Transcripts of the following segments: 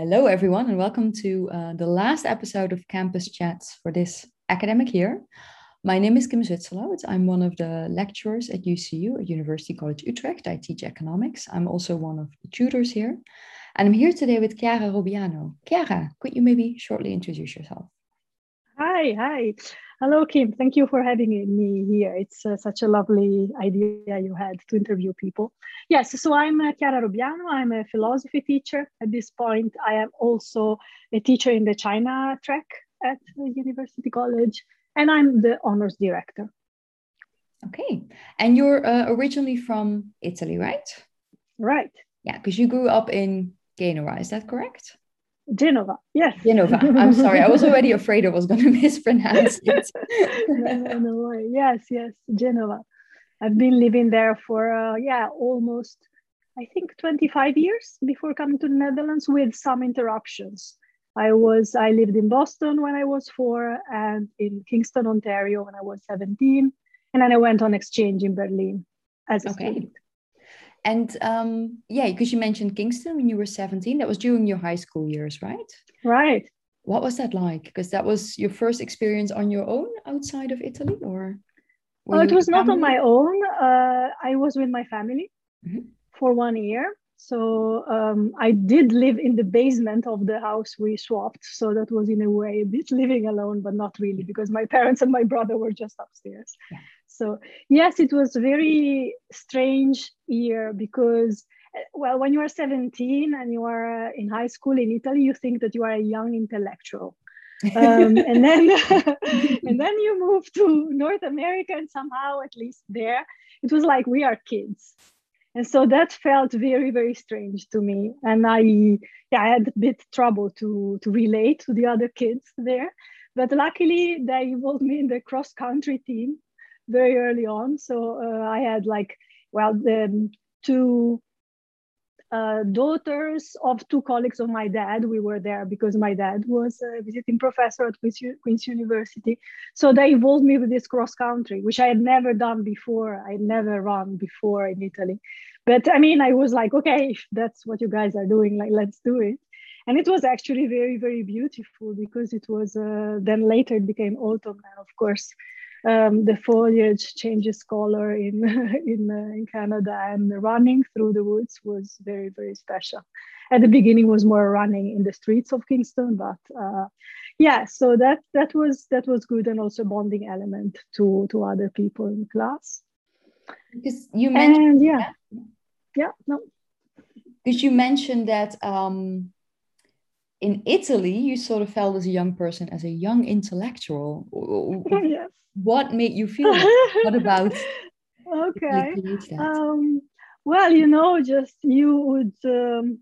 Hello, everyone, and welcome to uh, the last episode of Campus Chats for this academic year. My name is Kim Zwitserloot. I'm one of the lecturers at UCU at University College Utrecht. I teach economics. I'm also one of the tutors here. And I'm here today with Chiara Robbiano. Chiara, could you maybe shortly introduce yourself? Hi, hi. Hello, Kim. Thank you for having me here. It's uh, such a lovely idea you had to interview people. Yes, so I'm uh, Chiara Robbiano. I'm a philosophy teacher. At this point, I am also a teacher in the China track at the University College, and I'm the honors director. Okay. And you're uh, originally from Italy, right? Right. Yeah, because you grew up in Genoa, is that correct? Genova, yes. Genova. I'm sorry. I was already afraid I was going to mispronounce it. no, no, no. Yes, yes, Genova. I've been living there for, uh, yeah, almost, I think 25 years before coming to the Netherlands with some interruptions. I was, I lived in Boston when I was four and in Kingston, Ontario when I was 17. And then I went on exchange in Berlin as a okay. student. And um, yeah, because you mentioned Kingston when you were 17, that was during your high school years, right? Right. What was that like? Because that was your first experience on your own outside of Italy, or? Oh, it was not on my own. Uh, I was with my family mm-hmm. for one year. So um, I did live in the basement of the house we swapped. So that was in a way a bit living alone, but not really because my parents and my brother were just upstairs. Yeah. So yes, it was a very strange year because well, when you are 17 and you are in high school in Italy, you think that you are a young intellectual. um, and then and then you move to North America and somehow at least there it was like we are kids. And so that felt very very strange to me. And I yeah I had a bit trouble to to relate to the other kids there. But luckily they involved me in the cross country team very early on. So uh, I had like, well, the two uh, daughters of two colleagues of my dad. We were there because my dad was a visiting professor at Queen's, Queen's University. So they involved me with this cross country, which I had never done before. I had never run before in Italy. But I mean, I was like, okay, if that's what you guys are doing, like, let's do it. And it was actually very, very beautiful because it was, uh, then later it became autumn. And of course, um, the foliage changes color in in, uh, in Canada, and running through the woods was very very special. At the beginning, was more running in the streets of Kingston, but uh, yeah, so that that was that was good, and also bonding element to to other people in class. Because you mentioned, and yeah, yeah, no. Because you mentioned that um, in Italy, you sort of felt as a young person, as a young intellectual. yes. what made you feel what about okay. um, well you know just you would um,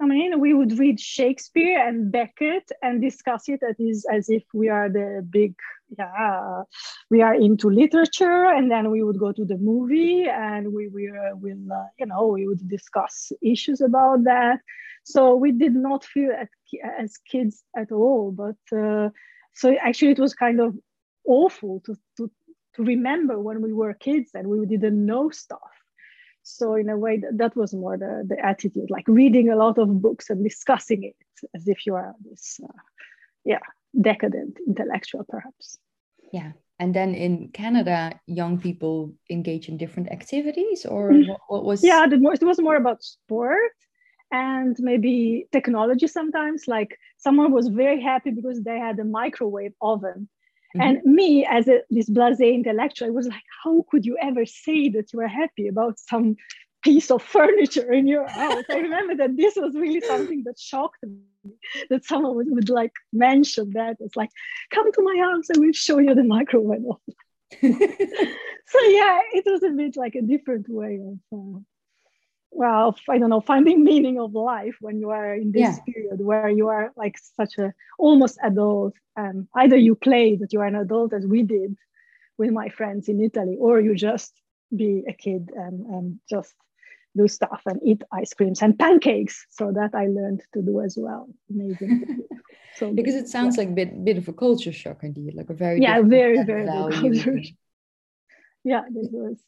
i mean we would read shakespeare and beckett and discuss it as, as if we are the big yeah we are into literature and then we would go to the movie and we, uh, will uh, you know we would discuss issues about that so we did not feel at, as kids at all but uh, so actually it was kind of awful to, to, to remember when we were kids and we didn't know stuff. So in a way, that, that was more the, the attitude, like reading a lot of books and discussing it as if you are this, uh, yeah, decadent intellectual, perhaps. Yeah. And then in Canada, young people engage in different activities, or mm. what, what was? Yeah, it was more about sport and maybe technology sometimes. Like someone was very happy because they had a microwave oven Mm-hmm. And me, as a, this blasé intellectual, I was like, how could you ever say that you are happy about some piece of furniture in your house? I remember that this was really something that shocked me, that someone would, would like mention that. It's like, come to my house, I will show you the microwave. so yeah, it was a bit like a different way of uh, well i don't know finding meaning of life when you are in this yeah. period where you are like such a almost adult and either you play that you are an adult as we did with my friends in italy or you just be a kid and, and just do stuff and eat ice creams and pancakes. So that i learned to do as well. Amazing. So because it sounds yeah. like a bit, bit of a culture shock indeed like a very yeah very very culture yeah this was.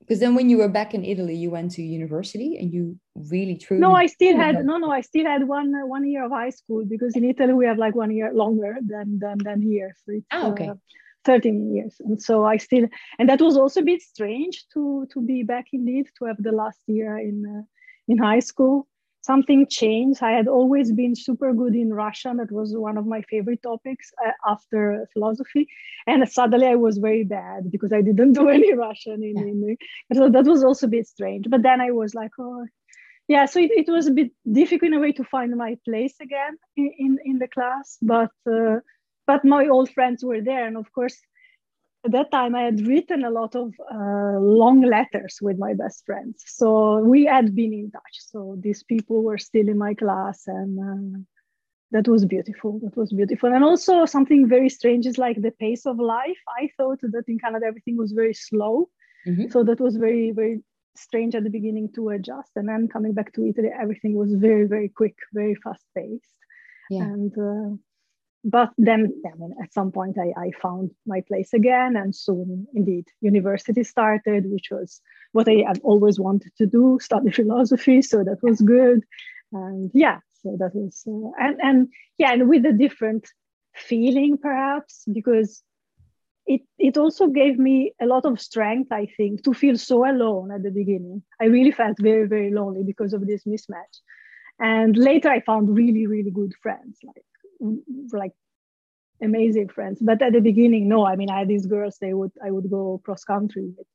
Because then when you were back in italy you went to university and you really truly no i still had no no i still had one uh, one year of high school because in italy we have like one year longer than than, than here. So it's ah, okay. Uh, 13 years and so i still and that was also a bit strange to to be back indeed to have the last year in uh, in high school something changed. I had always been super good in Russian. That was one of my favorite topics uh, after philosophy. And suddenly I was very bad because I didn't do any Russian. In, in, so that was also a bit strange. But then I was like, oh, yeah. So it, it was a bit difficult in a way to find my place again in, in, in the class. But, uh, but my old friends were there. And of course, at that time I had written a lot of uh, long letters with my best friends. So we had been in touch. So these people were still in my class and uh, that was beautiful. That was beautiful. And also something very strange is like the pace of life. I thought that in Canada everything was very slow. Mm-hmm. So that was very, very strange at the beginning to adjust. And then coming back to Italy, everything was very, very quick, very fast paced. Yeah. And uh, but then I mean, at some point I, I found my place again and soon indeed university started which was what i had always wanted to do study philosophy. So that was good. And yeah so that was uh, and and yeah and with a different feeling perhaps because it it also gave me a lot of strength i think to feel so alone at the beginning. I really felt very very lonely because of this mismatch. And later i found really really good friends like like amazing friends. But at the beginning no i mean i had these girls they would i would go cross country with.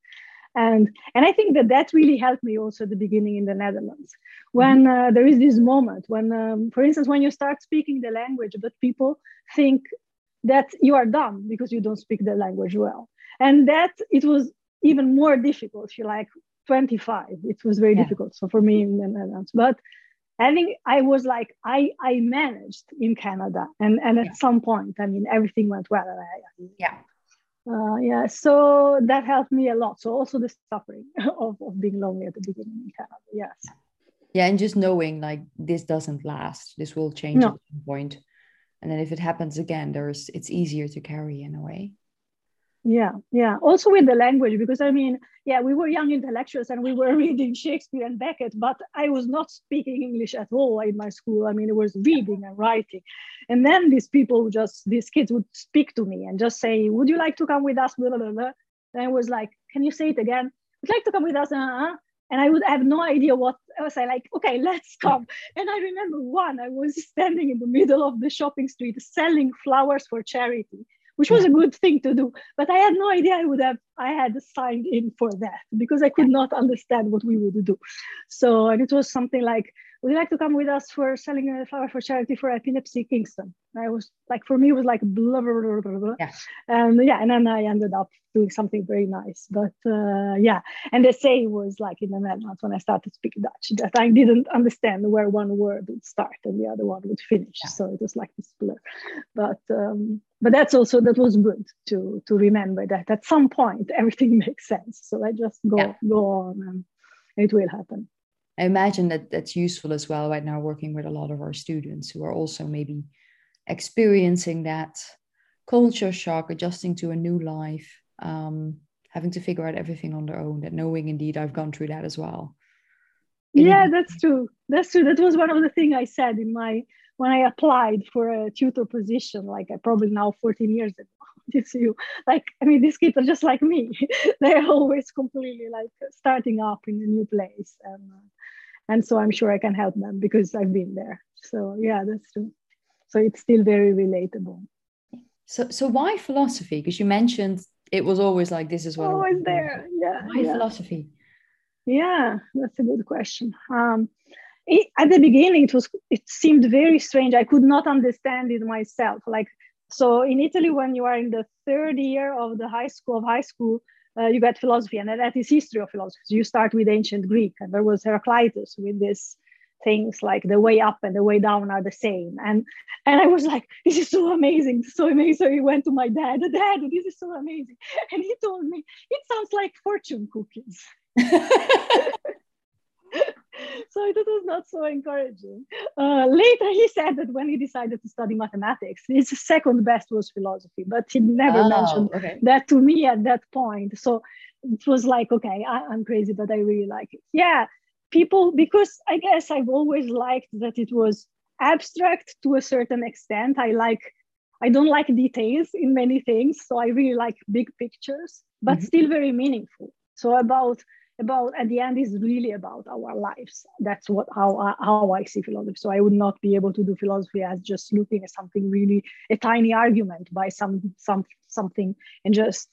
And and i think that that really helped me also at the beginning in the netherlands. When mm-hmm. uh, there is this moment when um, for instance when you start speaking the language but people think that you are dumb because you don't speak the language well. And that it was even more difficult you're like 25 it was very yeah. difficult so for me in the netherlands. But I think I was like, I I managed in Canada, and and at yeah. some point, I mean, everything went well. I, yeah. Uh, yeah, so that helped me a lot. So also the suffering of, of being lonely at the beginning in Canada. Yes. Yeah, and just knowing like this doesn't last. This will change no. at some point. And then if it happens again, there's it's easier to carry in a way yeah yeah. Also with the language because i mean yeah we were young intellectuals and we were reading shakespeare and beckett but i was not speaking english at all in my school. I mean it was reading and writing. And then these people just these kids would speak to me and just say would you like to come with us? Blah, blah, blah. and i was like can you say it again? Would you like to come with us? Uh-huh. and i would have no idea what I was saying, like, okay, let's come. And I remember one, I was standing in the middle of the shopping street selling flowers for charity which was a good thing to do. But I had no idea I would have I had signed in for that because I could not understand what we would do. So and it was something like, would you like to come with us for selling a flower for charity for epilepsy Kingston? I was like, for me, it was like blah, blah, blah, blah, blah. Yeah. And yeah, and then I ended up doing something very nice. But uh, yeah, and the same was like in the Netherlands when I started speaking Dutch, that I didn't understand where one word would start and the other one would finish. Yeah. So it was like this blur. But um, but that's also that was good to to remember that at some point everything makes sense. So I just go yeah. go on and it will happen. I imagine that that's useful as well right now working with a lot of our students who are also maybe experiencing that culture shock, adjusting to a new life, um, having to figure out everything on their own. That knowing indeed I've gone through that as well. yeah, that's true. That's true. That was one of the things I said in my when I applied for a tutor position, like I probably now 14 years ago. This you like I mean these kids are just like me. They're always completely like starting up in a new place, and uh, and so I'm sure I can help them because I've been there. So yeah, that's true. So it's still very relatable. So, so why philosophy? Because you mentioned it was always like this is what always there. Yeah. Why yeah. philosophy? Yeah, that's a good question. Um, it, at the beginning, it was it seemed very strange. I could not understand it myself. Like so, in Italy, when you are in the third year of the high school of high school, uh, you get philosophy, and that is history of philosophy. So you start with ancient Greek, and there was Heraclitus with this things like the way up and the way down are the same. And and i was like this is so amazing so amazing. So he went to my dad dad this is so amazing. And he told me it sounds like fortune cookies so it was not so encouraging. Uh, later, he said that when he decided to study mathematics, his second best was philosophy, but he never oh, mentioned okay. that to me at that point. So it was like, okay, I, I'm crazy, but I really like it. Yeah, people, because I guess I've always liked that it was abstract to a certain extent. I like I don't like details in many things, so I really like big pictures, but mm-hmm. still very meaningful. So about about at the end is really about our lives. That's what how I, how I see philosophy. So I would not be able to do philosophy as just looking at something really a tiny argument by some some something and just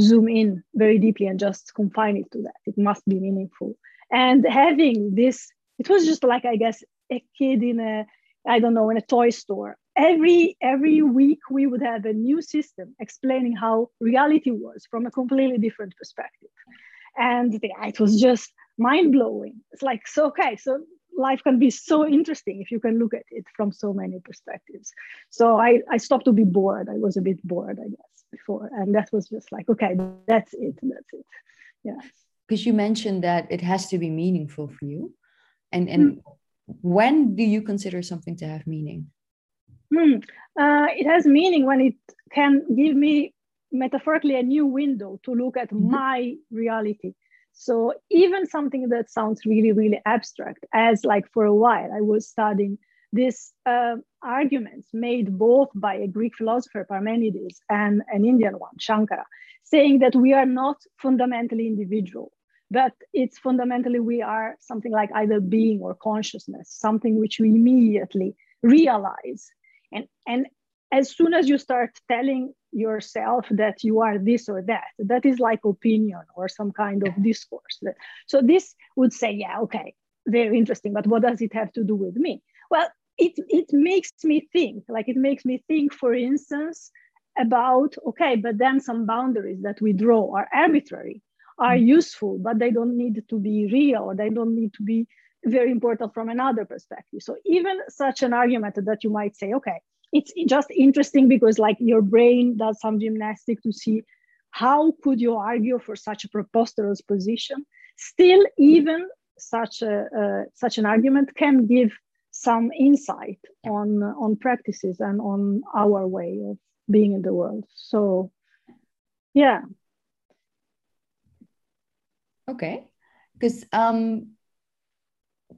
zoom in very deeply and just confine it to that. It must be meaningful. And having this, it was just like I guess a kid in a I don't know in a toy store. Every every week we would have a new system explaining how reality was from a completely different perspective and yeah, it was just mind blowing. It's like, so, okay, so life can be so interesting if you can look at it from so many perspectives. So I, I stopped to be bored. I was a bit bored, I guess, before. And that was just like, okay, that's it. That's it. Yeah. Because you mentioned that it has to be meaningful for you. And, and mm. when do you consider something to have meaning? Mm. Uh, it has meaning when it can give me metaphorically a new window to look at mm-hmm. my reality so even something that sounds really really abstract as like for a while i was studying these uh, arguments made both by a greek philosopher parmenides and an indian one shankara saying that we are not fundamentally individual but it's fundamentally we are something like either being or consciousness something which we immediately realize and and as soon as you start telling yourself that you are this or that. That is like opinion or some kind of discourse. So this would say yeah okay very interesting but what does it have to do with me? Well it it makes me think like it makes me think for instance about okay but then some boundaries that we draw are arbitrary are mm-hmm. useful but they don't need to be real or they don't need to be very important from another perspective. So even such an argument that you might say okay it's just interesting because like your brain does some gymnastic to see how could you argue for such a preposterous position. Still even such a uh, such an argument can give some insight on on practices and on our way of being in the world. So yeah. Okay. Because um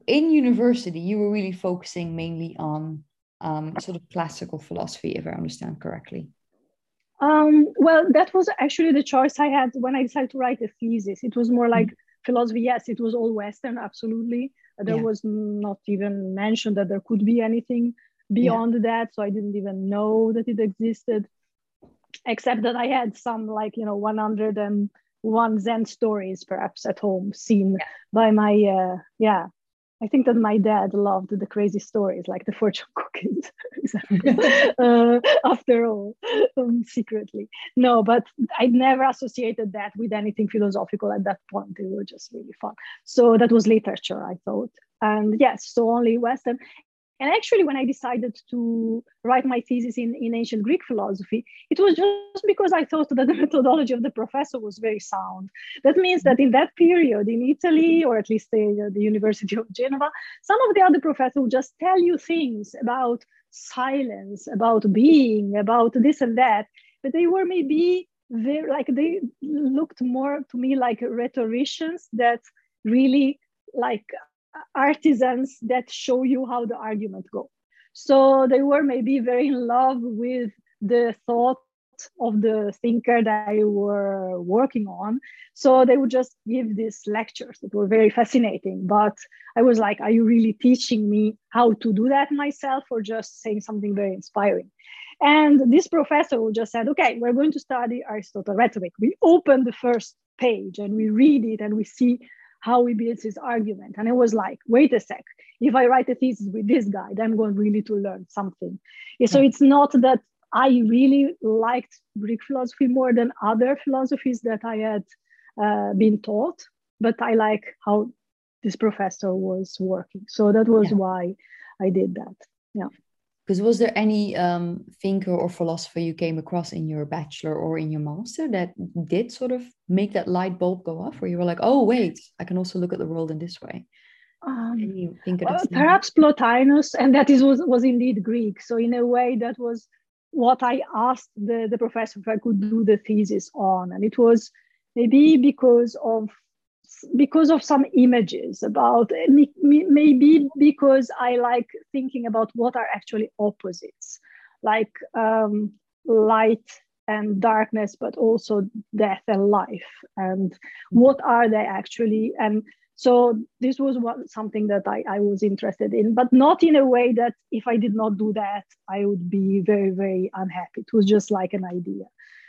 in university you were really focusing mainly on um, sort of classical philosophy, if I understand correctly? Um, well, that was actually the choice I had when I decided to write a thesis. It was more like mm-hmm. philosophy. Yes, it was all Western, absolutely. There yeah. was not even mentioned that there could be anything beyond yeah. that. So I didn't even know that it existed, except that I had some like, you know, 101 Zen stories perhaps at home seen yeah. by my, uh, yeah, I think that my dad loved the crazy stories, like the fortune cookies, uh, after all, um, secretly. No, but I never associated that with anything philosophical at that point. It was just really fun. So that was literature, I thought. And yes, so only Western. And actually, when I decided to write my thesis in, in ancient Greek philosophy, it was just because I thought that the methodology of the professor was very sound. That means that in that period in Italy, or at least the, the University of Genova, some of the other professors would just tell you things about silence, about being, about this and that, but they were maybe very, like they looked more to me like rhetoricians that really like artisans that show you how the argument go. So they were maybe very in love with the thought of the thinker that I were working on. So they would just give these lectures that were very fascinating. But I was like, are you really teaching me how to do that myself or just saying something very inspiring? And this professor just said, okay, we're going to study Aristotle rhetoric. We open the first page and we read it and we see how he builds his argument. And it was like, wait a sec, if I write a thesis with this guy, then I'm going really to learn something. Yeah, so it's not that I really liked Greek philosophy more than other philosophies that I had uh, been taught, but I like how this professor was working. So that was yeah. why I did that. Yeah. Because was there any um, thinker or philosopher you came across in your bachelor or in your master that did sort of make that light bulb go off, where you were like, oh, wait, I can also look at the world in this way? Um, well, perhaps Plotinus, and that is was, was indeed Greek. So in a way, that was what I asked the, the professor if I could do the thesis on, and it was maybe because of because of some images about maybe because I like thinking about what are actually opposites, like um, light and darkness, but also death and life, and what are they actually? And so this was what, something that I, I was interested in but not in a way that if i did not do that i would be very very unhappy. It was just like an idea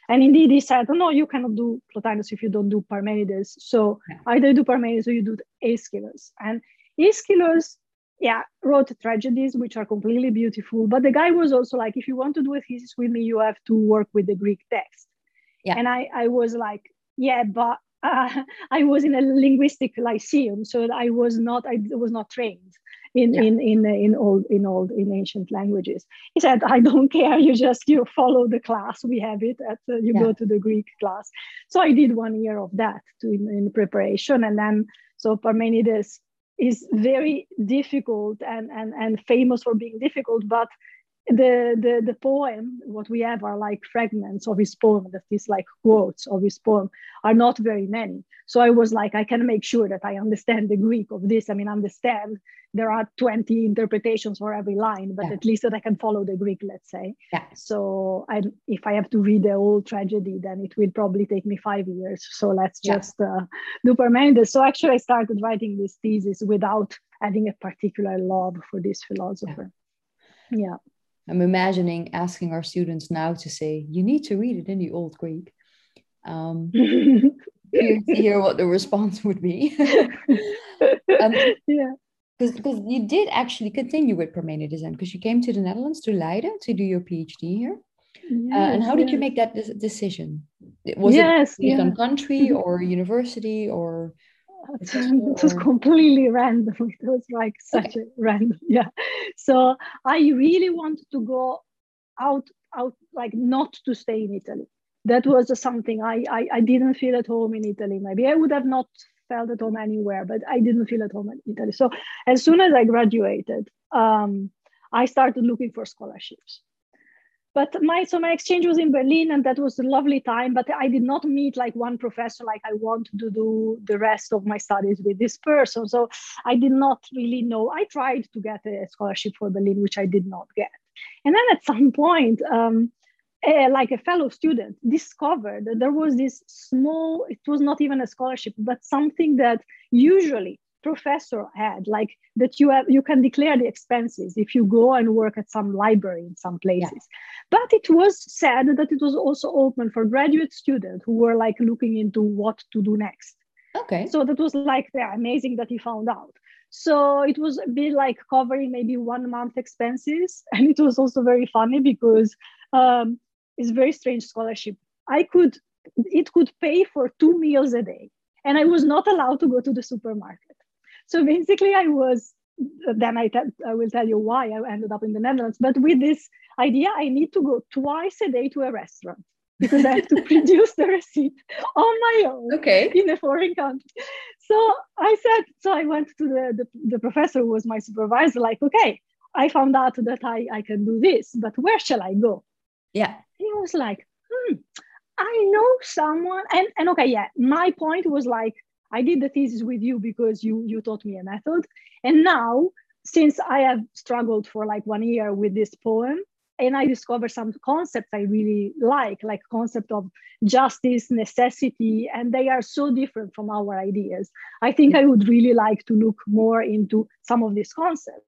and indeed he said oh, no you cannot do plotinus if you don't do parmenides so yeah. either do parmenides or you do aeschylus and aeschylus yeah wrote tragedies which are completely beautiful but the guy was also like if you want to do a thesis with me you have to work with the greek text yeah. and i i was like yeah but uh, I was in a linguistic lyceum, so I was not I was not trained in yeah. in in in old in old in ancient languages. He said, "I don't care. You just you follow the class. We have it. At uh, you yeah. go to the Greek class." So I did one year of that to, in, in preparation, and then so Parmenides is very difficult and and and famous for being difficult, but the, the the poem what we have are like fragments of his poem that is like quotes of his poem are not very many so i was like i can make sure that i understand the greek of this i mean understand there are 20 interpretations for every line but yeah. at least that i can follow the greek let's say yeah. so I, if i have to read the whole tragedy then it will probably take me five years so let's yeah. just uh, do parmenides so actually i started writing this thesis without having a particular love for this philosopher yeah. I'm imagining asking our students now to say, you need to read it in the Old Greek. Um, to hear what the response would be. um, yeah. Because you did actually continue with Parmenides because you came to the Netherlands to Leiden to do your PhD here. Yes, uh, and how did yes. you make that decision? Was yes, it based yeah. on country or university or it was completely random. It was like such a random, yeah. So I really wanted to go out, out like not to stay in Italy. That was something I, I, I didn't feel at home in Italy. Maybe I would have not felt at home anywhere, but I didn't feel at home in Italy. So as soon as I graduated, um, I started looking for scholarships but my so my exchange was in berlin and that was a lovely time but i did not meet like one professor like i want to do the rest of my studies with this person. So i did not really know. I tried to get a scholarship for berlin which i did not get. And then at some point um, like a fellow student discovered that there was this small it was not even a scholarship but something that usually professor had like that you have you can declare the expenses if you go and work at some library in some places. Yeah. but it was said that it was also open for graduate students who were like looking into what to do next. Okay. So that was like yeah, amazing that he found out. So it was a bit like covering maybe one month expenses and it was also very funny because um, it's very strange scholarship. I could it could pay for two meals a day and i was not allowed to go to the supermarket so basically, I was then I, te- I will tell you why I ended up in the Netherlands. But with this idea, I need to go twice a day to a restaurant because I have to produce the receipt on my own okay. in a foreign country. So I said, so I went to the, the, the professor who was my supervisor, like, okay, I found out that I, I can do this, but where shall I go? Yeah. He was like, hmm, I know someone. And, and okay, yeah, my point was like, I did the thesis with you because you you taught me a method. And now, since I have struggled for like one year with this poem, and I discovered some concepts I really like, like concept of justice, necessity, and they are so different from our ideas. I think I would really like to look more into some of these concepts,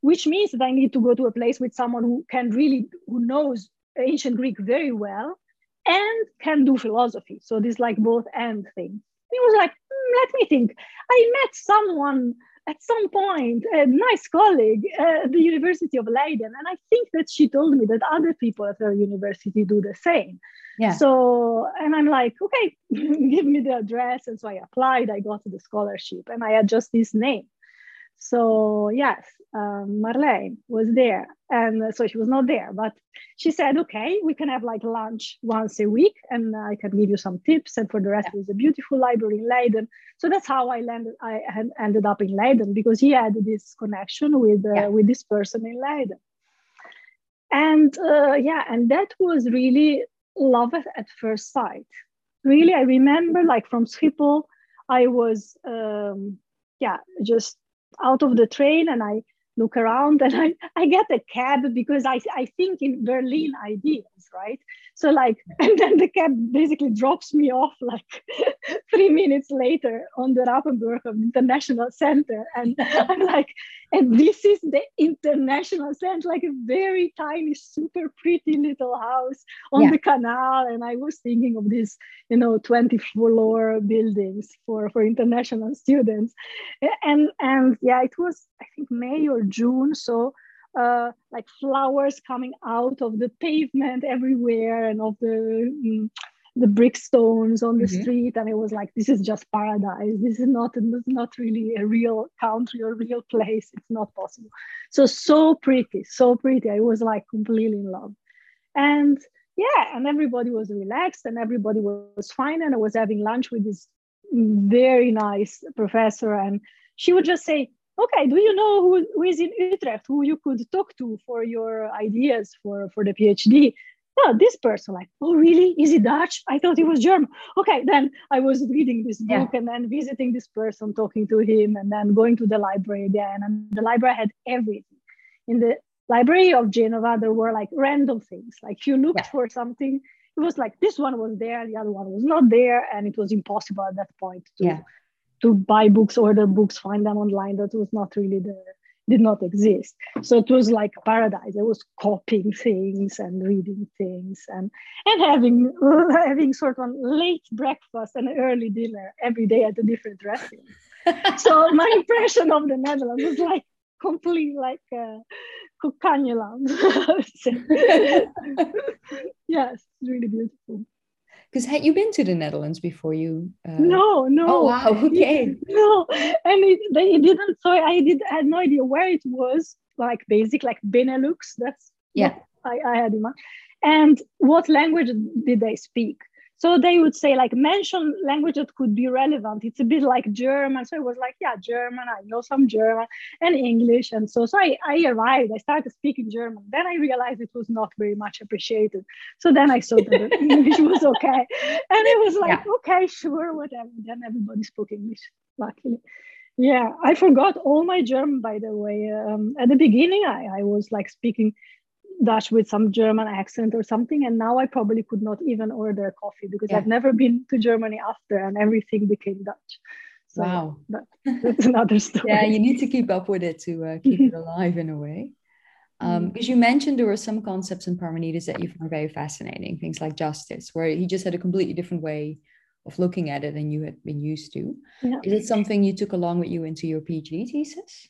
which means that I need to go to a place with someone who can really who knows ancient Greek very well and can do philosophy. So this like both and thing he was like, mm, let me think. I met someone at some point, a nice colleague at the University of Leiden, and I think that she told me that other people at her university do the same. Yeah. So, and I'm like, okay, give me the address. And so I applied, I got the scholarship, and I had just this name. So, yes, um, Marlein was there. And so she was not there, but she said, okay, we can have like lunch once a week and I can give you some tips. And for the rest, yeah. it was a beautiful library in Leiden. So that's how I landed. I had ended up in Leiden because he had this connection with, uh, yeah. with this person in Leiden. And uh, yeah, and that was really love at first sight. Really, I remember like from Schiphol, I was, um, yeah, just out of the train and I look around and I, I get a cab because I, I think in Berlin ideas, right? So like, and then the cab basically drops me off like three minutes later on the Rapenburg International Center. And I'm like, and this is the International Center, like a very tiny, super pretty little house on yeah. the canal. And I was thinking of this, you know, 20 floor buildings for, for international students. And, and yeah, it was, I think May or June. So uh, like flowers coming out of the pavement everywhere and of the um, the brick stones on the mm-hmm. street. And it was like this is just paradise. This is not this is not really a real country or real place. It's not possible. So so pretty so pretty. I was like completely in love. And yeah and everybody was relaxed and everybody was fine. And i was having lunch with this very nice professor. And she would just say okay, do you know who, who is in Utrecht, who you could talk to for your ideas for, for the PhD? Oh, this person, like, oh, really? Is he Dutch? I thought he was German. Okay, then I was reading this book yeah. and then visiting this person, talking to him, and then going to the library again. And the library had everything. In the library of Genova, there were like random things. Like you looked yeah. for something, it was like this one was there, the other one was not there, and it was impossible at that point to yeah to buy books, order books, find them online. That was not really the did not exist. So it was like paradise. I was copying things and reading things and and having having sort of late breakfast and early dinner every day at a different restaurant. so my impression of the Netherlands was like complete like uh, Kukkanjeland. yes, really beautiful. Because had you been to the Netherlands before you? Uh... No, no. Oh wow, okay. No, and it, they didn't. So I did. I had no idea where it was. Like basic, like Benelux. That's yeah. I, I had in mind. And what language did they speak? So they would say like mention language that could be relevant. It's a bit like German. So it was like, yeah, German, I know some German and English. And so, so I, I arrived, I started speaking German. Then I realized it was not very much appreciated. So then I saw that English was okay. And it was like, yeah. okay, sure, whatever. Then everybody spoke English, luckily. Yeah, I forgot all my German, by the way. Um, at the beginning, I, I was like speaking Dutch with some German accent or something. And now I probably could not even order coffee because yeah. I've never been to Germany after and everything became Dutch. So wow. That, that's another story. yeah, you need to keep up with it to uh, keep it alive in a way. Um, because you mentioned there were some concepts in Parmenides that you found very fascinating, things like justice, where he just had a completely different way of looking at it than you had been used to. Yeah. Is it something you took along with you into your PhD thesis?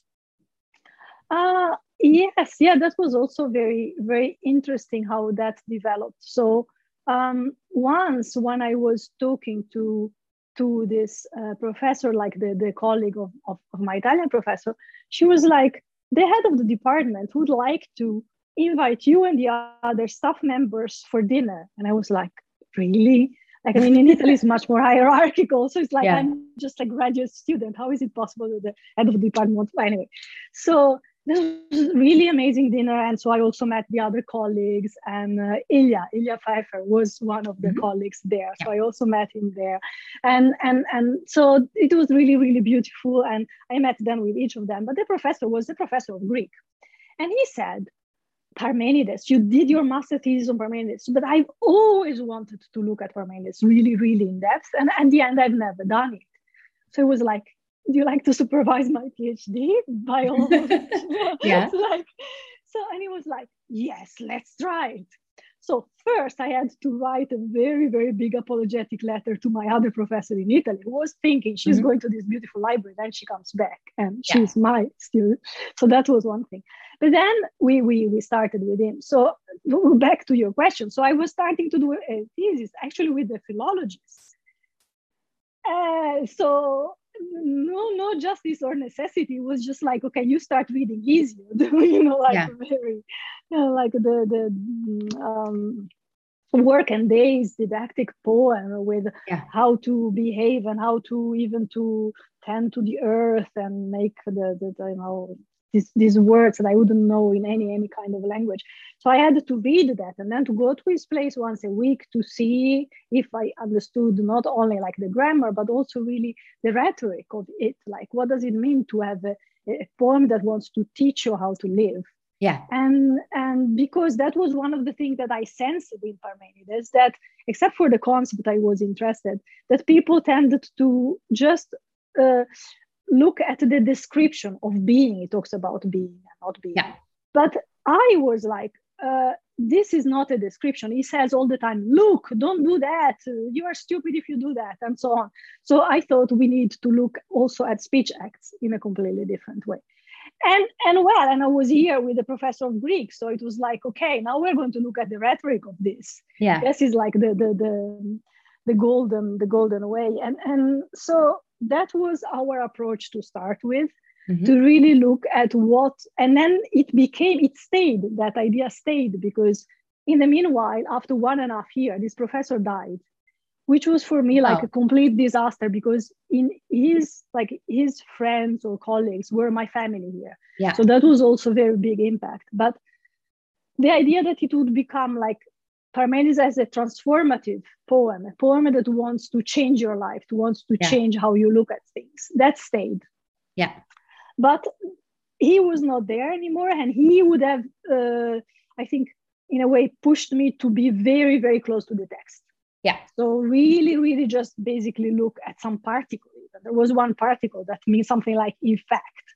Uh, yes, yeah, that was also very, very interesting how that developed. So um, once when I was talking to to this uh, professor, like the, the colleague of, of, of my Italian professor, she was like, the head of the department would like to invite you and the other staff members for dinner. And I was like, really? Like, I mean, in Italy, it's much more hierarchical. So it's like, yeah. I'm just a graduate student. How is it possible that the head of the department? Anyway, so this was really amazing dinner and so i also met the other colleagues and uh, ilya ilya pfeiffer was one of the mm-hmm. colleagues there so i also met him there and and and so it was really really beautiful and i met them with each of them but the professor was the professor of greek and he said Parmenides, you did your master thesis on Parmenides, but I've always wanted to look at Parmenides really, really in depth. And at the end, I've never done it. So it was like, do you like to supervise my PhD? By all means? yeah. like, so, and he was like, yes, let's try it. So first I had to write a very, very big apologetic letter to my other professor in Italy who was thinking she's mm-hmm. going to this beautiful library, then she comes back and yeah. she's my student. So that was one thing. But then we, we, we started with him. So back to your question. So I was starting to do a thesis actually with the philologists. Uh, so no, no justice or necessity. It was just like, okay, you start reading easier, you know, like yeah. very, you know, like the the um, work and days didactic poem with yeah. how to behave and how to even to tend to the earth and make the, the, the you know these, these words that I wouldn't know in any any kind of language. So I had to read that and then to go to his place once a week to see if I understood not only like the grammar but also really the rhetoric of it. Like what does it mean to have a, a poem that wants to teach you how to live? Yeah. And and because that was one of the things that I sensed in Parmenides that except for the concept I was interested, that people tended to just uh, look at the description of being. He talks about being and not being. Yeah. But I was like, uh, this is not a description. He says all the time, look, don't do that. You are stupid if you do that, and so on. So I thought we need to look also at speech acts in a completely different way. And and well, and I was here with a professor of Greek, so it was like, okay, now we're going to look at the rhetoric of this. Yeah. This is like the the the the golden the golden way. And and so that was our approach to start with mm-hmm. to really look at what and then it became it stayed that idea stayed because in the meanwhile after one and a half year this professor died which was for me like wow. a complete disaster because in his like his friends or colleagues were my family here yeah so that was also very big impact but the idea that it would become like Parmenides as a transformative poem, a poem that wants to change your life, wants to yeah. change how you look at things. That stayed. Yeah. But he was not there anymore, and he would have, uh, I think, in a way, pushed me to be very, very close to the text. Yeah. So really, really, just basically look at some particle. There was one particle that means something like "in fact,"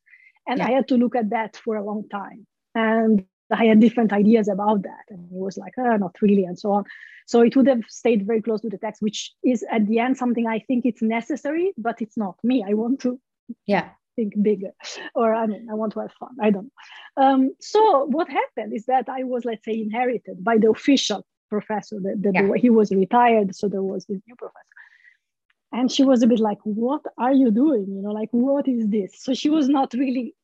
and yeah. I had to look at that for a long time. And I had different ideas about that. And he was like, oh, not really, and so on. So it would have stayed very close to the text, which is at the end something I think it's necessary, but it's not me. I want to yeah think bigger. Or I mean, I want to have fun. I don't know. Um, so what happened is that I was, let's say, inherited by the official professor. The, the, yeah. he was retired, so there was this new professor. And she was a bit like, what are you doing? You know, like, what is this? So she was not really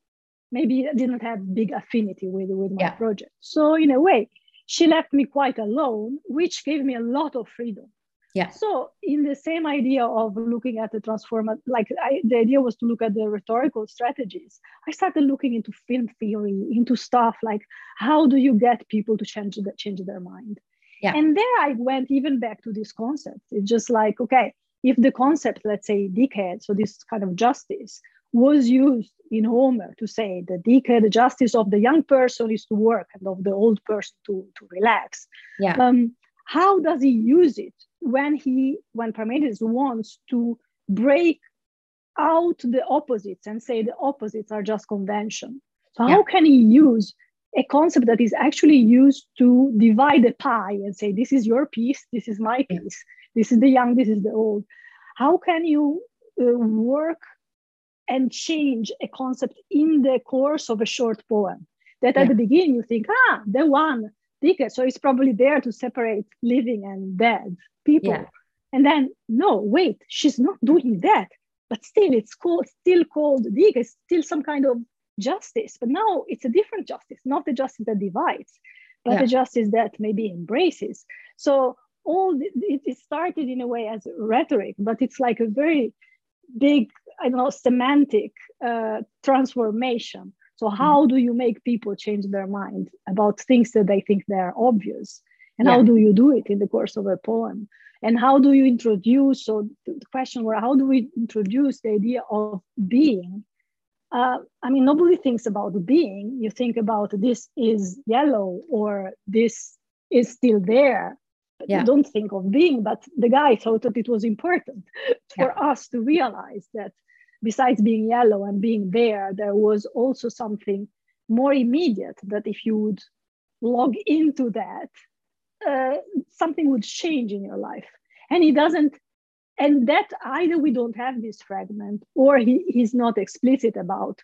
maybe I didn't have big affinity with, with my yeah. project. So in a way, she left me quite alone, which gave me a lot of freedom. Yeah. So in the same idea of looking at the transformer, like I, the idea was to look at the rhetorical strategies. I started looking into film theory, into stuff like how do you get people to change the, change their mind. Yeah. And there I went even back to this concept. It's just like okay, if the concept, let's say, dikhe, so this kind of justice, was used in Homer to say the dikhe, the justice of the young person is to work and of the old person to, to relax. Yeah. Um, how does he use it when he when Parmenides wants to break out the opposites and say the opposites are just convention? So yeah. how can he use a concept that is actually used to divide a pie and say this is your piece, this is my piece, this is the young, this is the old? How can you uh, work and change a concept in the course of a short poem. That at the beginning you think, ah, the one ticket, so it's probably there to separate living and dead people. Yeah. And then, no, wait, she's not doing that. But still, it's called still called Dika, it's still some kind of justice. But now it's a different justice, not the justice that divides, but yeah. justice that maybe embraces. So all the, it started in a way as rhetoric, but it's like a very big I don't know, semantic uh, transformation. So how mm-hmm. do you make people change their mind about things that they think they're obvious? And yeah. how do you do it in the course of a poem? And how do you introduce, so the question were, how do we introduce the idea of being? Uh, I mean, nobody thinks about being. You think about this is yellow or this is still there yeah. you don't think of being but the guy thought that it was important for yeah. us to realize that besides being yellow and being there there was also something more immediate that if you would log into that uh, something would change in your life and he doesn't and that either we don't have this fragment or he, he's not explicit about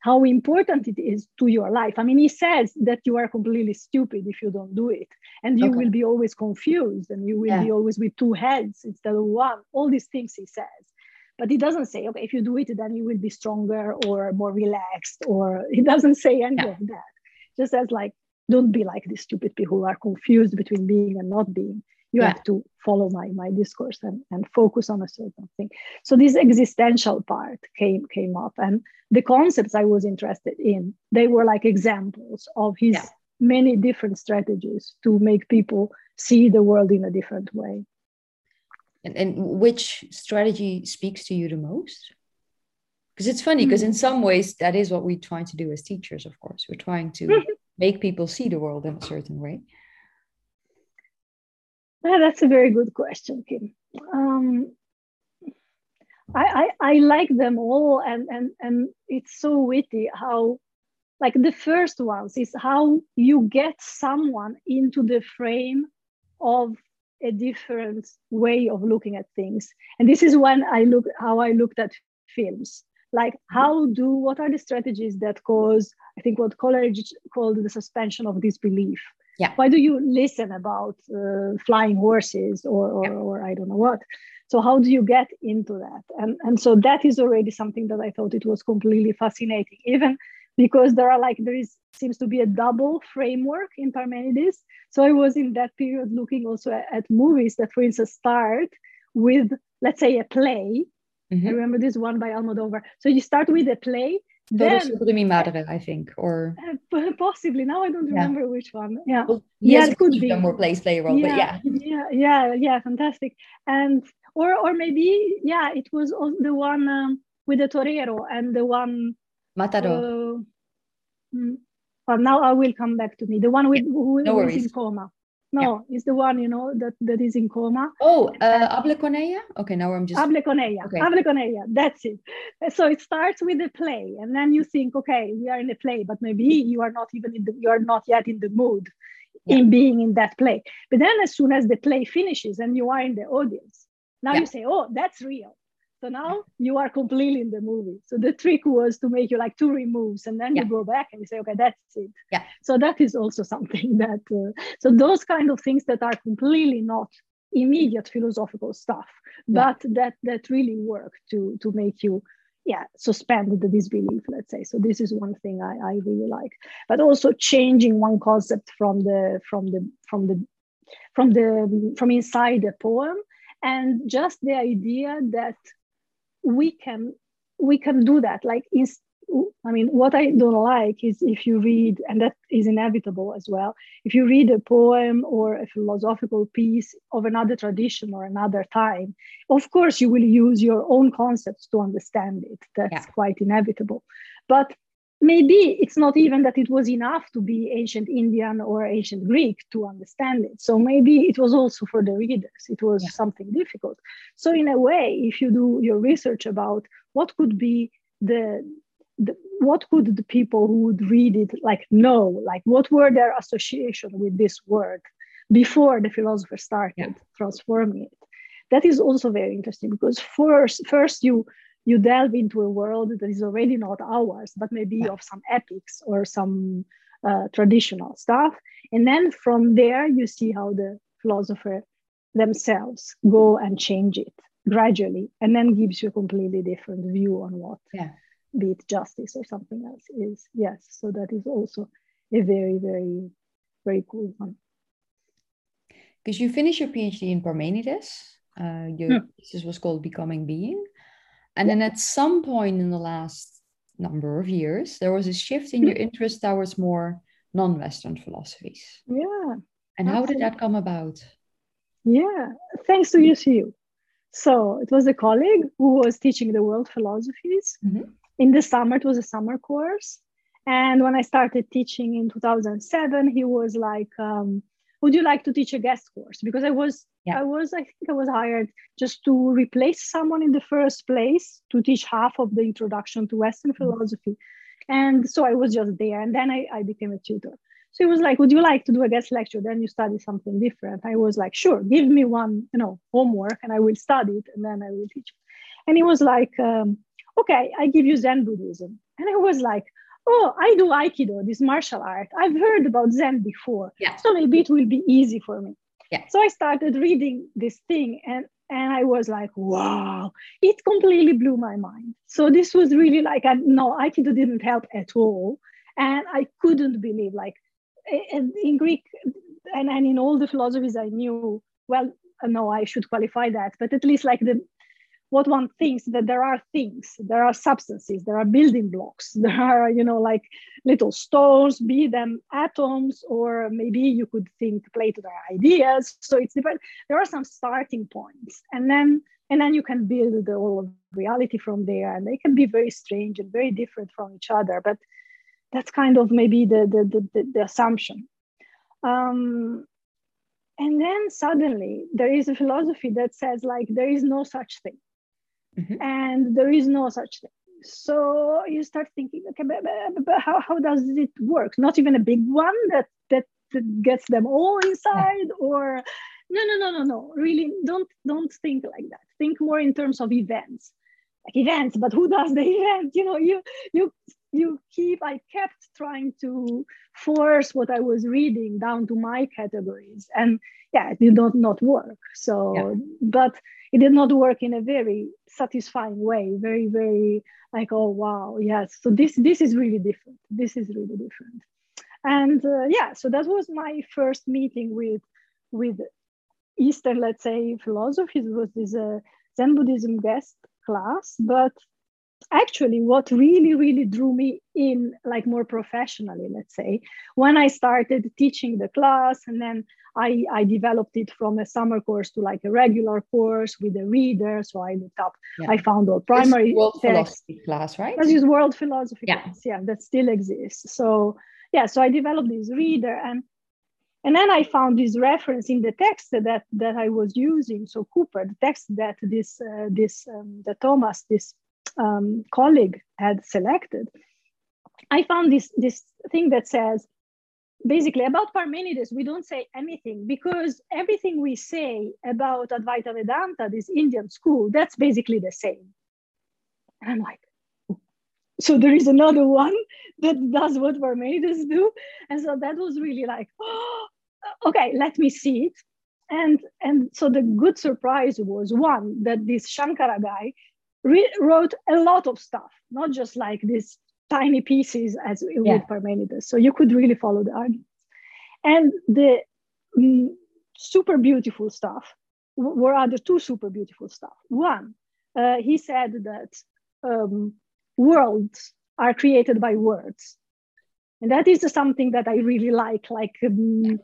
how important it is to your life. I mean, he says that you are completely stupid if you don't do it, and you okay. will be always confused, and you will yeah. be always with two heads instead of one. All these things he says, but he doesn't say okay if you do it then you will be stronger or more relaxed or it doesn't say any yeah. of that just as like don't be like these stupid people who are confused between being and not being you yeah. have to follow my my discourse and, and focus on a certain thing so this existential part came came up and the concepts i was interested in they were like examples of his yeah. many different strategies to make people see the world in a different way and, and which strategy speaks to you the most because it's funny because mm-hmm. in some ways that is what we're trying to do as teachers of course we're trying to make people see the world in a certain way yeah, that's a very good question, Kim. Um, I, I, I like them all, and and and it's so witty how, like the first ones is how you get someone into the frame of a different way of looking at things, and this is when I look how I looked at films. Like how do what are the strategies that cause I think what Coleridge called the suspension of disbelief yeah why do you listen about uh, flying horses or or, yeah. or i don't know what so how do you get into that and and so that is already something that i thought it was completely fascinating even because there are like there is seems to be a double framework in parmenides so i was in that period looking also at, at movies that for instance start with let's say a play mm-hmm. I remember this one by Almodovar. So you start with a play, then, sobre mi madre, I think, or uh, possibly. Now I don't remember yeah. which one. Yeah, well, yeah, it could be. More plays play a role, yeah, but yeah, yeah, yeah, yeah, fantastic. And or or maybe yeah, it was the one um, with the torero and the one Matador. Uh, well, now I will come back to me. The one with who, no who is in coma. No, yeah. it's the one you know that that is in coma. Oh, uh, Hable con ella. Okay, now I'm just. Hable con. Okay. Hable con ella. That's it. So it starts with a play, and then you think, okay, we are in a play, but maybe you are not even in the, you are not yet in the mood yeah. in being in that play. But then, as soon as the play finishes and you are in the audience, now yeah. you say, oh, that's real. So now you are completely in the movie. So the trick was to make you like two removes and then yeah. you go back and you say, okay, that's it. Yeah. So that is also something that, uh, so those kind of things that are completely not immediate philosophical stuff, yeah. but that that really work to to make you yeah suspend the disbelief let's say so this is one thing I, I really like but also changing one concept from the from the from the from the from inside the poem and just the idea that we can we can do that. Like is i mean what i don't like is if you read and that is inevitable as well if you read a poem or a philosophical piece of another tradition or another time of course you will use your own concepts to understand it. That's yeah. quite inevitable. But maybe it's not even that it was enough to be ancient Indian or ancient Greek to understand it. So maybe it was also for the readers, it was yeah. something difficult. So, in a way, if you do your research about what could be the, the what could the people who would read it like know, like what were their association with this word before the philosopher started yeah. transforming it? That is also very interesting because first, first you you delve into a world that is already not ours, but maybe of some epics or some uh, traditional stuff. And then from there, you see how the philosopher themselves go and change it gradually, and then gives you a completely different view on what, yeah. be it justice or something else, is. Yes, so that is also a very, very, very cool one. Because you finished your PhD in Parmenides. Uh, your hmm. thesis was called Becoming Being. And then at some point in the last number of years, there was a shift in your interest towards more non Western philosophies. Yeah. And how did that come about? Yeah, thanks to UCU. So it was a colleague who was teaching the world philosophies. Mm-hmm. In the summer, it was a summer course. And when I started teaching in 2007, he was like, um, Would you like to teach a guest course? Because I was yeah. I was, I think I was hired just to replace someone in the first place to teach half of the introduction to Western mm-hmm. philosophy. And so I was just there. And then I, I became a tutor. So he was like, Would you like to do a guest lecture? Then you study something different. I was like, Sure, give me one, you know, homework and I will study it and then I will teach it. And he was like, um, Okay, I give you Zen Buddhism. And I was like, Oh, I do Aikido, this martial art. I've heard about Zen before. Yeah. So maybe it will be easy for me. Yeah. So I started reading this thing, and and I was like, wow, it completely blew my mind. So this was really like, I, no, Aikido didn't help at all. And I couldn't believe like and in Greek and, and in all the philosophies I knew, well, no, I should qualify that, but at least like the what one thinks that there are things, there are substances, there are building blocks, there are, you know, like little stones, be them atoms, or maybe you could think Plato there are ideas. So it's different. There are some starting points. And then and then you can build the whole of reality from there. And they can be very strange and very different from each other. But that's kind of maybe the the, the, the, the assumption. Um, and then suddenly there is a philosophy that says like there is no such thing mm-hmm. and there is no such thing. So you start thinking okay but, but, but, how, how does it work? Not even a big one that that, that gets them all inside or no no no no no. Really don't don't think like that. Think more in terms of events. Like events but who does the event? You know you you you keep i kept trying to force what i was reading down to my categories. And yeah it did not not work. So yeah. but it did not work in a very satisfying way very very like oh wow yes. So this this is really different. This is really different. And uh, yeah so that was my first meeting with with eastern let's say philosophy it was this uh, zen buddhism guest class. But actually what really really drew me in like more professionally let's say when i started teaching the class and then i i developed it from a summer course to like a regular course with a reader so i looked up yeah. i found all primary world text. philosophy class right this is world philosophy yeah. class yeah that still exists so yeah so i developed this reader and and then I found this reference in the text that that I was using. So Cooper, the text that this uh, this um, the Thomas this um, colleague had selected, I found this, this thing that says, basically about Parmenides, we don't say anything because everything we say about Advaita Vedanta, this Indian school, that's basically the same. And I'm like, so there is another one that does what Parmenides do. And so that was really like, oh, okay, let me see it. And, and so the good surprise was one, that this Shankara guy re- wrote a lot of stuff, not just like these tiny pieces as yeah. with Parmenides. So you could really follow the arguments. And the mm, super beautiful stuff were other two super beautiful stuff. One, uh, he said that um, worlds are created by words. And that is something that I really like, like um,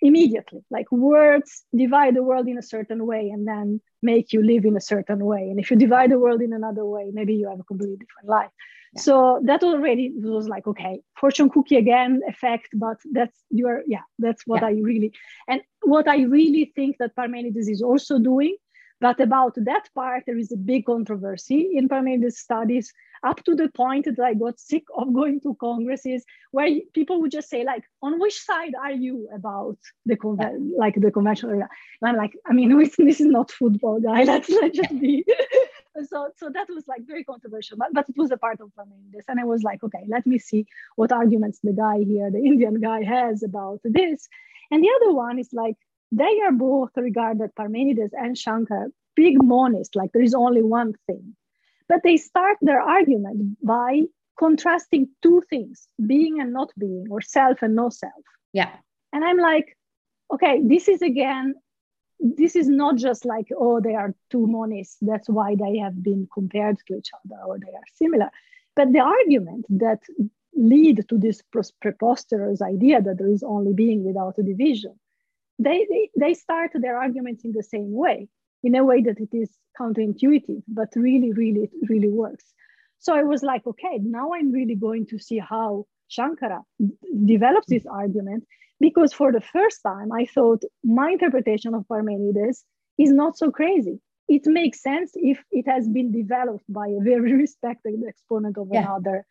immediately. Like words divide the world in a certain way and then make you live in a certain way. And if you divide the world in another way, maybe you have a completely different life. Yeah. So that already was like, okay, fortune cookie again effect, but that's your, yeah, that's what yeah. I really, and what I really think that Parmenides is also doing but about that part, there is a big controversy in Parmenides studies up to the point that I got sick of going to congresses where people would just say like, on which side are you about the conven- like the conventional? And I'm like, I mean, this is not football, guy. Let's, let's just be. so, so that was like very controversial, but, but it was a part of Parmenides. And I was like, okay, let me see what arguments the guy here, the Indian guy has about this. And the other one is like, they are both regarded Parmenides and Shankar big monists, like there is only one thing. But they start their argument by contrasting two things, being and not being, or self and no self. Yeah. And I'm like, okay, this is again, this is not just like, oh, they are two monists, that's why they have been compared to each other or they are similar. But the argument that lead to this preposterous idea that there is only being without a division they, they, they start their arguments in the same way, in a way that it is counterintuitive, but really, really, it really works. So I was like, okay, now I'm really going to see how Shankara develops this argument, because for the first time, I thought my interpretation of Parmenides is not so crazy. It makes sense if it has been developed by a very respected exponent of yeah. another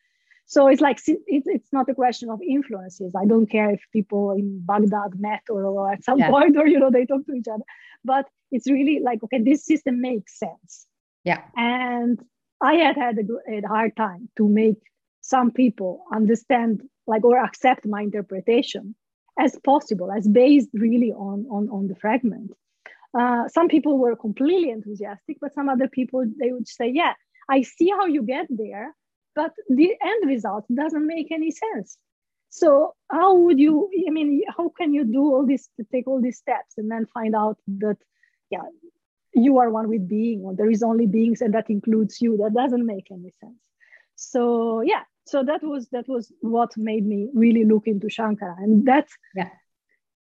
so it's like it's, it's not a question of influences. I don't care if people in Baghdad met or, or at some yeah. point or you know they talk to each other, but it's really like okay, this system makes sense. Yeah. And I had had a, a hard time to make some people understand like or accept my interpretation as possible, as based really on on on the fragment. uh, some people were completely enthusiastic, but some other people they would say, "Yeah, I see how you get there, but the end result doesn't make any sense." So how would you? I mean, how can you do all this take all these steps and then find out that, yeah, you are one with being, or there is only beings, and that includes you? That doesn't make any sense. So yeah, so that was that was what made me really look into Shankara, and that's yeah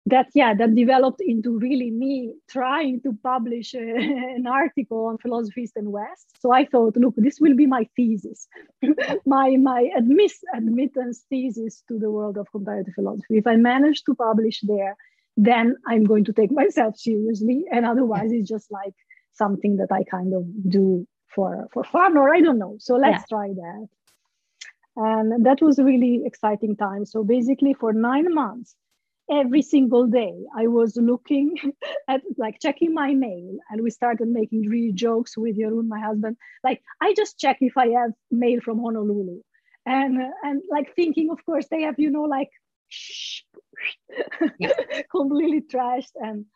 that yeah that developed into really me trying to publish uh, a, an article on philosophy east and west. So i thought look this will be my thesis my my admiss, admittance thesis to the world of comparative philosophy. If i manage to publish there then i'm going to take myself seriously. And otherwise it's just like something that i kind of do for for fun or i don't know. So let's yeah. try that. And that was a really exciting time. So basically for nine months every single day i was looking at like checking my mail and we started making really jokes with Jeroen, my husband. Like i just check if i have mail from honolulu. And uh, and like thinking of course they have you know like completely trashed. And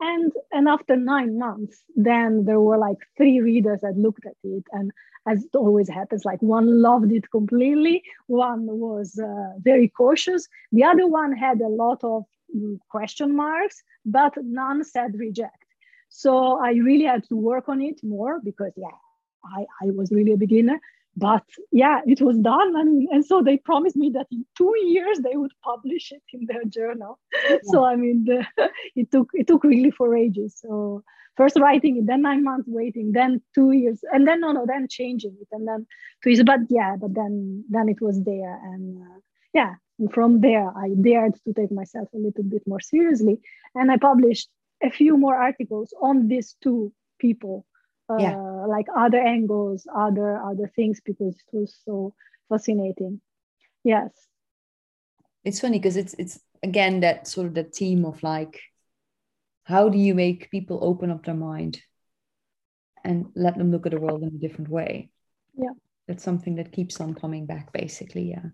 and and after nine months then there were like three readers that looked at it. And as it always happens like one loved it completely one was uh, very cautious. The other one had a lot of mm, question marks but none said reject. So i really had to work on it more because yeah i, I was really a beginner but yeah it was done and, and so they promised me that in two years they would publish it in their journal. Yeah. so i mean the, it took it took really for ages. So first writing it then nine months waiting then two years and then no no then changing it and then two years. But yeah but then then it was there and uh, yeah and from there i dared to take myself a little bit more seriously and i published a few more articles on these two people yeah. Uh, like other angles, other other things because it was so fascinating. Yes. It's funny because it's it's again that sort of the theme of like how do you make people open up their mind and let them look at the world in a different way? Yeah. That's something that keeps on coming back basically, yeah.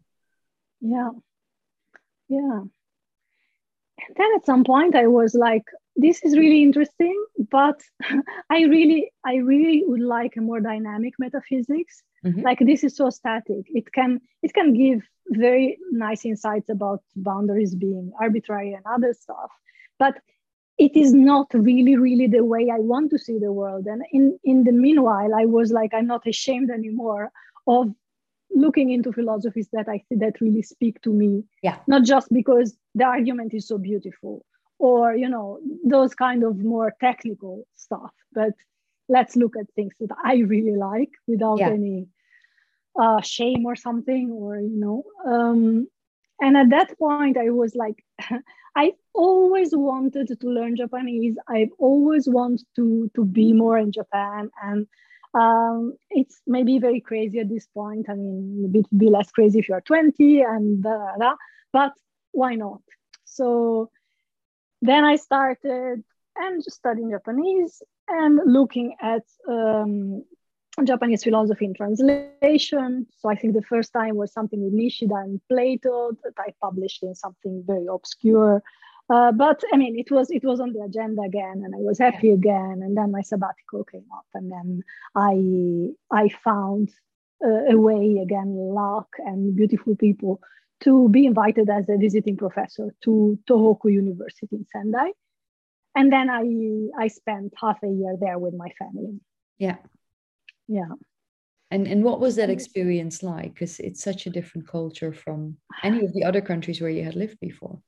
Yeah. Yeah. And then at some point I was like, this is really interesting but i really i really would like a more dynamic metaphysics. Mm-hmm. like this is so static. It can it can give very nice insights about boundaries being arbitrary and other stuff but it is not really really the way i want to see the world. And in in the meanwhile i was like i'm not ashamed anymore of looking into philosophies that i that really speak to me. Yeah. Not just because the argument is so beautiful or you know those kind of more technical stuff. But let's look at things that i really like without yeah. any uh, shame or something or you know um, and at that point i was like i always wanted to learn japanese. I've always wanted to to be more in japan. And um, it's maybe very crazy at this point. I mean maybe be less crazy if you're 20 and blah, blah, blah, but why not? So then I started and studying Japanese and looking at um, Japanese philosophy in translation. So I think the first time was something with Nishida and Plato that I published in something very obscure. Uh, but I mean, it was it was on the agenda again, and I was happy again. And then my sabbatical came up, and then I I found uh, a way again, luck and beautiful people to be invited as a visiting professor to Tohoku University in Sendai. And then I, I spent half a year there with my family. Yeah. Yeah. And, and what was that experience like? Because it's such a different culture from any of the other countries where you had lived before.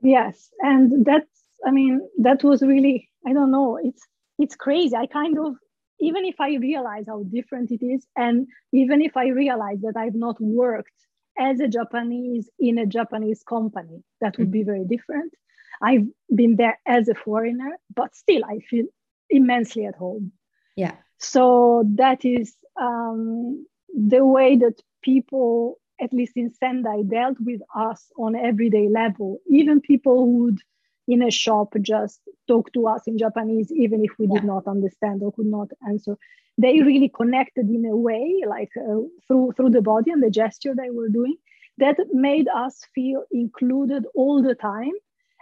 Yes. And that's, I mean, that was really, I don't know, it's, it's crazy. I kind of, even if I realize how different it is, and even if I realize that I've not worked as a Japanese in a Japanese company. That would be very different. I've been there as a foreigner, but still I feel immensely at home. Yeah. So that is um, the way that people, at least in Sendai, dealt with us on everyday level. Even people who would in a shop just talk to us in Japanese, even if we yeah. did not understand or could not answer they really connected in a way like uh, through through the body and the gesture they were doing that made us feel included all the time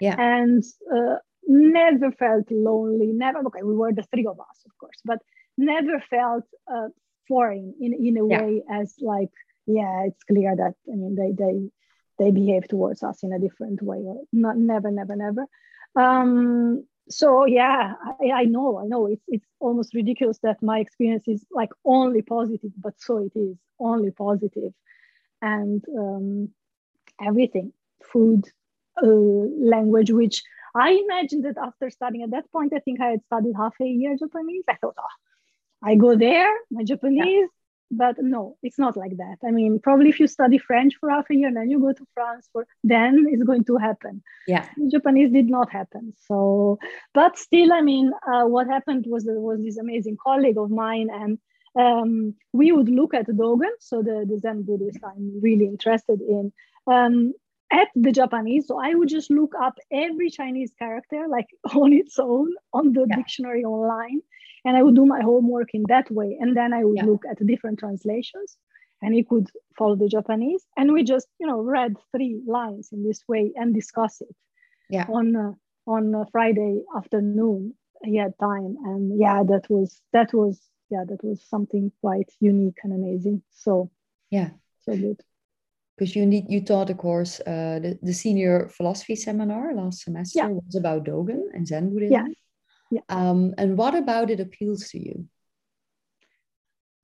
yeah and uh, never felt lonely. Never. Okay, we were the three of us, of course, but never felt uh, foreign in in a yeah. way as like yeah, it's clear that I mean they they they behave towards us in a different way. Or not never, never, never. Um, so yeah, I, I know, I know. It's it's almost ridiculous that my experience is like only positive, but so it is only positive, and um, everything, food, uh, language, which I imagined that after studying at that point, I think I had studied half a year Japanese. I thought, oh, I go there, my Japanese, but no it's not like that. I mean probably if you study french for half a year and then you go to france for then it's going to happen. Yeah. Japanese did not happen. So but still i mean uh, what happened was there was this amazing colleague of mine and um, we would look at dogen so the, the zen buddhist i'm really interested in. Um, at the Japanese. So I would just look up every Chinese character like on its own on the yeah. dictionary online and I would do my homework in that way. And then I would yeah. look at different translations and he could follow the Japanese. And we just, you know, read three lines in this way and discuss it. Yeah. On uh, on Friday afternoon, he had time, and yeah, that was that was yeah that was something quite unique and amazing. So yeah, so good. Because you need you taught a course, uh, the, the senior philosophy seminar last semester yeah. was about Dogen and Zen Buddhism. Yeah. Yeah. Um, and what about it appeals to you?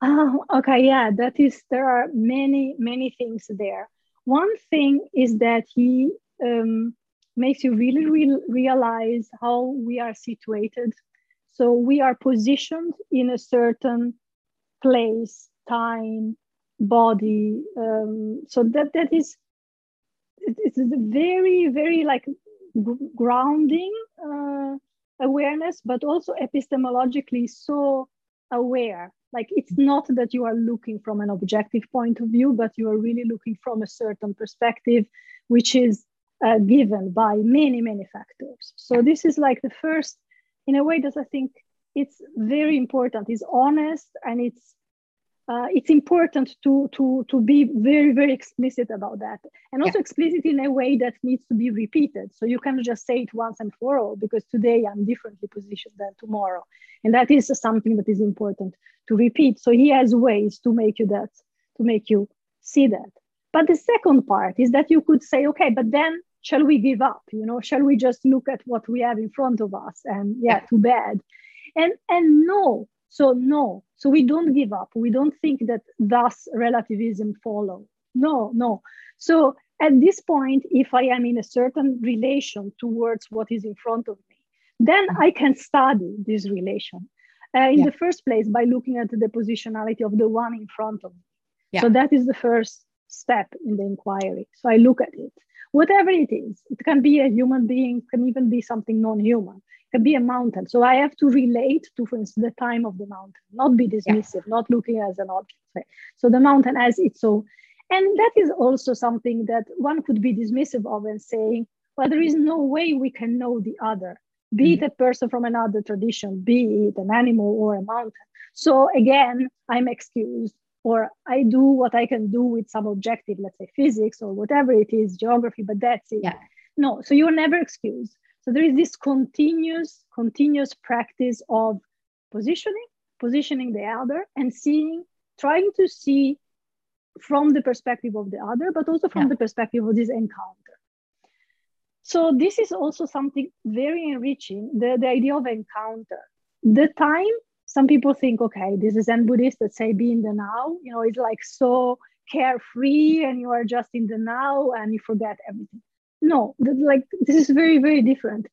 Oh, okay, yeah, that is, there are many, many things there. One thing is that he um, makes you really re- realize how we are situated. So we are positioned in a certain place, time, body. Um, so that that is it's a very very like grounding uh, awareness, but also epistemologically so aware. Like it's not that you are looking from an objective point of view, but you are really looking from a certain perspective, which is uh, given by many, many factors. So this is like the first, in a way that I think it's very important. It's honest and it's uh, it's important to, to, to be very, very explicit about that. And also yeah. explicit in a way that needs to be repeated. So you cannot just say it once and for all, because today I'm differently positioned than tomorrow. And that is something that is important to repeat. So he has ways to make you that, to make you see that. But the second part is that you could say, okay, but then shall we give up? You know, shall we just look at what we have in front of us and yeah, too bad. And and no, so no, so we don't give up. We don't think that thus relativism follow. No, no. So at this point, if I am in a certain relation towards what is in front of me, then I can study this relation. Uh, in yeah. the first place, by looking at the positionality of the one in front of me. Yeah. So that is the first step in the inquiry. So I look at it, whatever it is. It can be a human being, can even be something non-human can be a mountain. So I have to relate to, for instance, the time of the mountain, not be dismissive, yeah. not looking as an object. So the mountain as its own. And that is also something that one could be dismissive of and saying, well, there is no way we can know the other, be mm-hmm. it a person from another tradition, be it an animal or a mountain. So again, I'm excused, or I do what I can do with some objective, let's say physics or whatever it is, geography, but that's it. Yeah. No, so you're never excused. So there is this continuous, continuous practice of positioning, positioning the other and seeing, trying to see from the perspective of the other, but also from yeah. the perspective of this encounter. So this is also something very enriching, the, the idea of encounter. The time, some people think, okay, this is Zen Buddhist that say be in the now, you know, it's like so carefree and you are just in the now and you forget everything. No like this is very very different.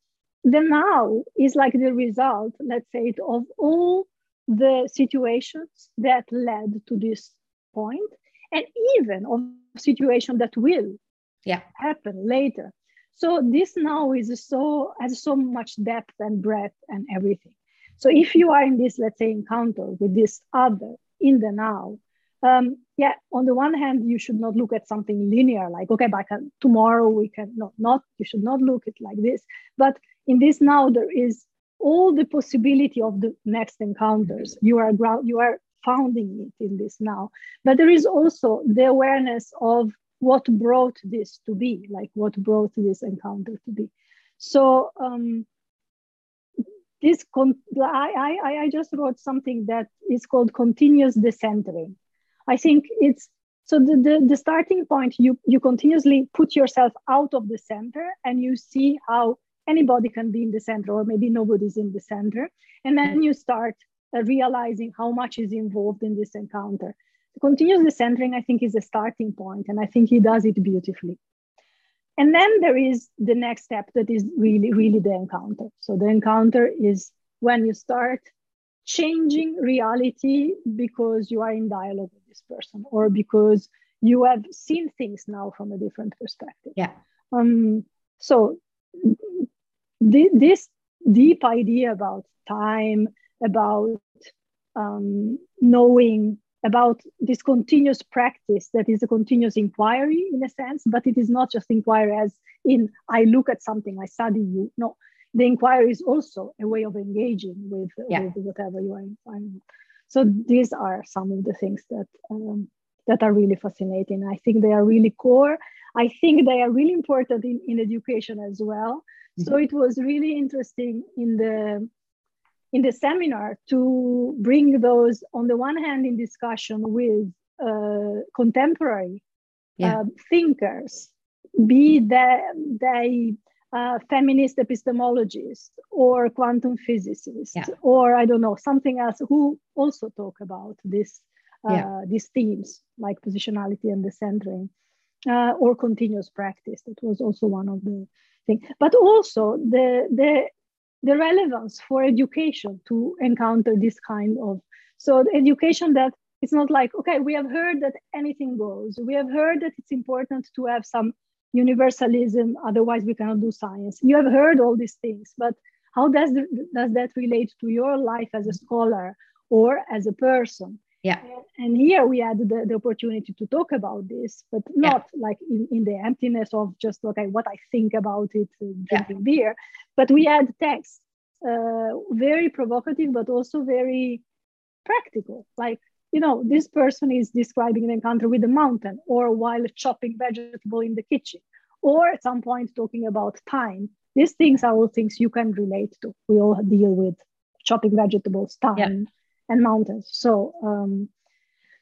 The now is like the result let's say of all the situations that led to this point and even of situation that will yeah. happen later. So this now is so has so much depth and breadth and everything so if you are in this let's say encounter with this other in the now um, yeah, on the one hand, you should not look at something linear, like, okay, can, tomorrow we can, no, not, you should not look at like this. But in this now, there is all the possibility of the next encounters. You are, ground, you are founding it in this now. But there is also the awareness of what brought this to be, like what brought this encounter to be. So, um, this con- I, I, I just wrote something that is called continuous decentering. I think it's so the, the, the starting point you you continuously put yourself out of the center and you see how anybody can be in the center or maybe nobody's in the center. And then you start uh, realizing how much is involved in this encounter. Continuous decentering i think is a starting point and i think he does it beautifully and then there is the next step that is really, really the encounter. So the encounter is when you start changing reality because you are in dialogue with this person or because you have seen things now from a different perspective. Yeah. Um, so th- this deep idea about time, about um, knowing about this continuous practice that is a continuous inquiry in a sense, but it is not just inquiry as in I look at something, I study you. No, the inquiry is also a way of engaging with, yeah. with whatever you are inquiring. So these are some of the things that um, that are really fascinating. I think they are really core. I think they are really important in, in education as well. Mm-hmm. So it was really interesting in the in the seminar to bring those on the one hand in discussion with uh, contemporary yeah. uh, thinkers, be they, they uh, feminist epistemologists or quantum physicists yeah. or I don't know something else who also talk about this uh, yeah. these themes like positionality and decentering uh, or continuous practice. That was also one of the things. But also the the the relevance for education to encounter this kind of so education that it's not like okay we have heard that anything goes. We have heard that it's important to have some universalism otherwise we cannot do science. You have heard all these things but how does, the, does that relate to your life as a scholar or as a person yeah. And, here we had the, the opportunity to talk about this but not yeah. like in, in the emptiness of just okay what i think about it uh, drinking yeah. beer but we had text uh, very provocative but also very practical. Like you know this person is describing an encounter with a mountain or while chopping vegetable in the kitchen or at some point talking about time. These things are all things you can relate to. We all deal with chopping vegetables time yeah and mountains. So, um,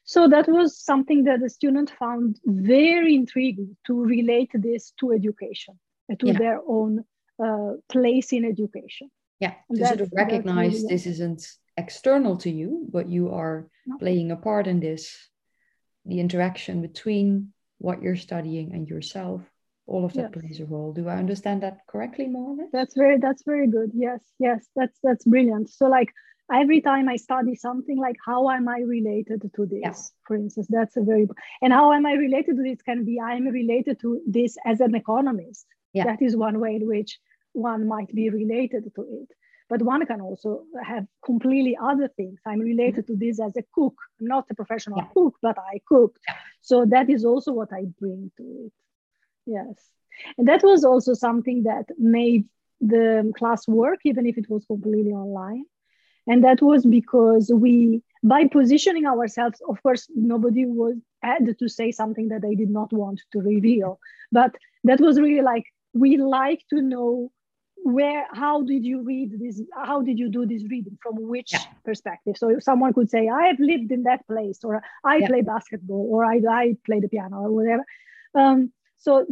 so that was something that the student found very intriguing to relate this to education, uh, to yeah. their own uh, place in education. Yeah, to sort of recognize really, this isn't external to you, but you are no. playing a part in this. The interaction between what you're studying and yourself all of that yes. plays a role do i understand that correctly more or less that's very that's very good yes yes that's that's brilliant so like every time I study something like how am I related to this, yeah. for instance, that's a very and how am I related to this can be I'm related to this as an economist. Yeah. That is one way in which one might be related to it. But one can also have completely other things. I'm related mm-hmm. to this as a cook. I'm not a professional yeah. cook, but I cooked. So that is also what I bring to it. Yes. And that was also something that made the class work, even if it was completely online and that was because we by positioning ourselves of course nobody was had to say something that they did not want to reveal but that was really like we like to know where how did you read this how did you do this reading from which yeah. perspective so someone could say i have lived in that place or i yeah. play basketball or i, I play the piano or whatever um, so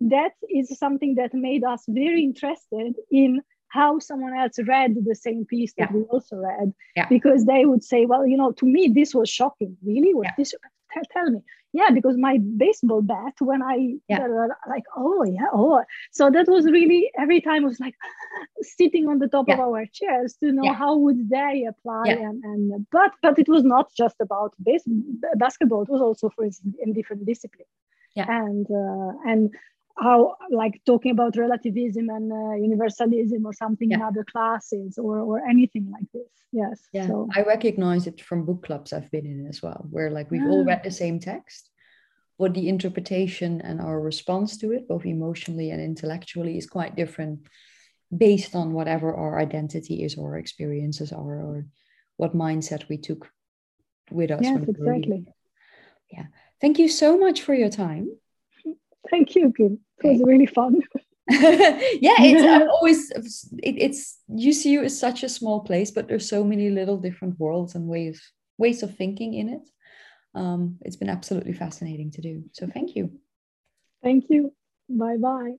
that is something that made us very interested in how someone else read the same piece that yeah. we also read yeah. because they would say well you know to me this was shocking. Really? Was yeah. this tell, tell, me. Yeah because my baseball bat when i like oh yeah oh. So that was really every time was like sitting on the top of our chairs to know how would they apply and, and but but it was not just about base, basketball. It was also for in different disciplines. Yeah. and uh, and how like talking about relativism and uh, universalism or something yeah. in other classes or or anything like this yes yeah so. i recognize it from book clubs i've been in as well where like we've all read the same text but the interpretation and our response to it both emotionally and intellectually is quite different based on whatever our identity is or our experiences are or what mindset we took with us yes exactly yeah thank you so much for your time Thank you, Kim. It was really fun. yeah, it's I'm always it, it's UCU is such a small place, but there's so many little different worlds and ways ways of thinking in it. Um, it's been absolutely fascinating to do. So thank you. Thank you. Bye bye.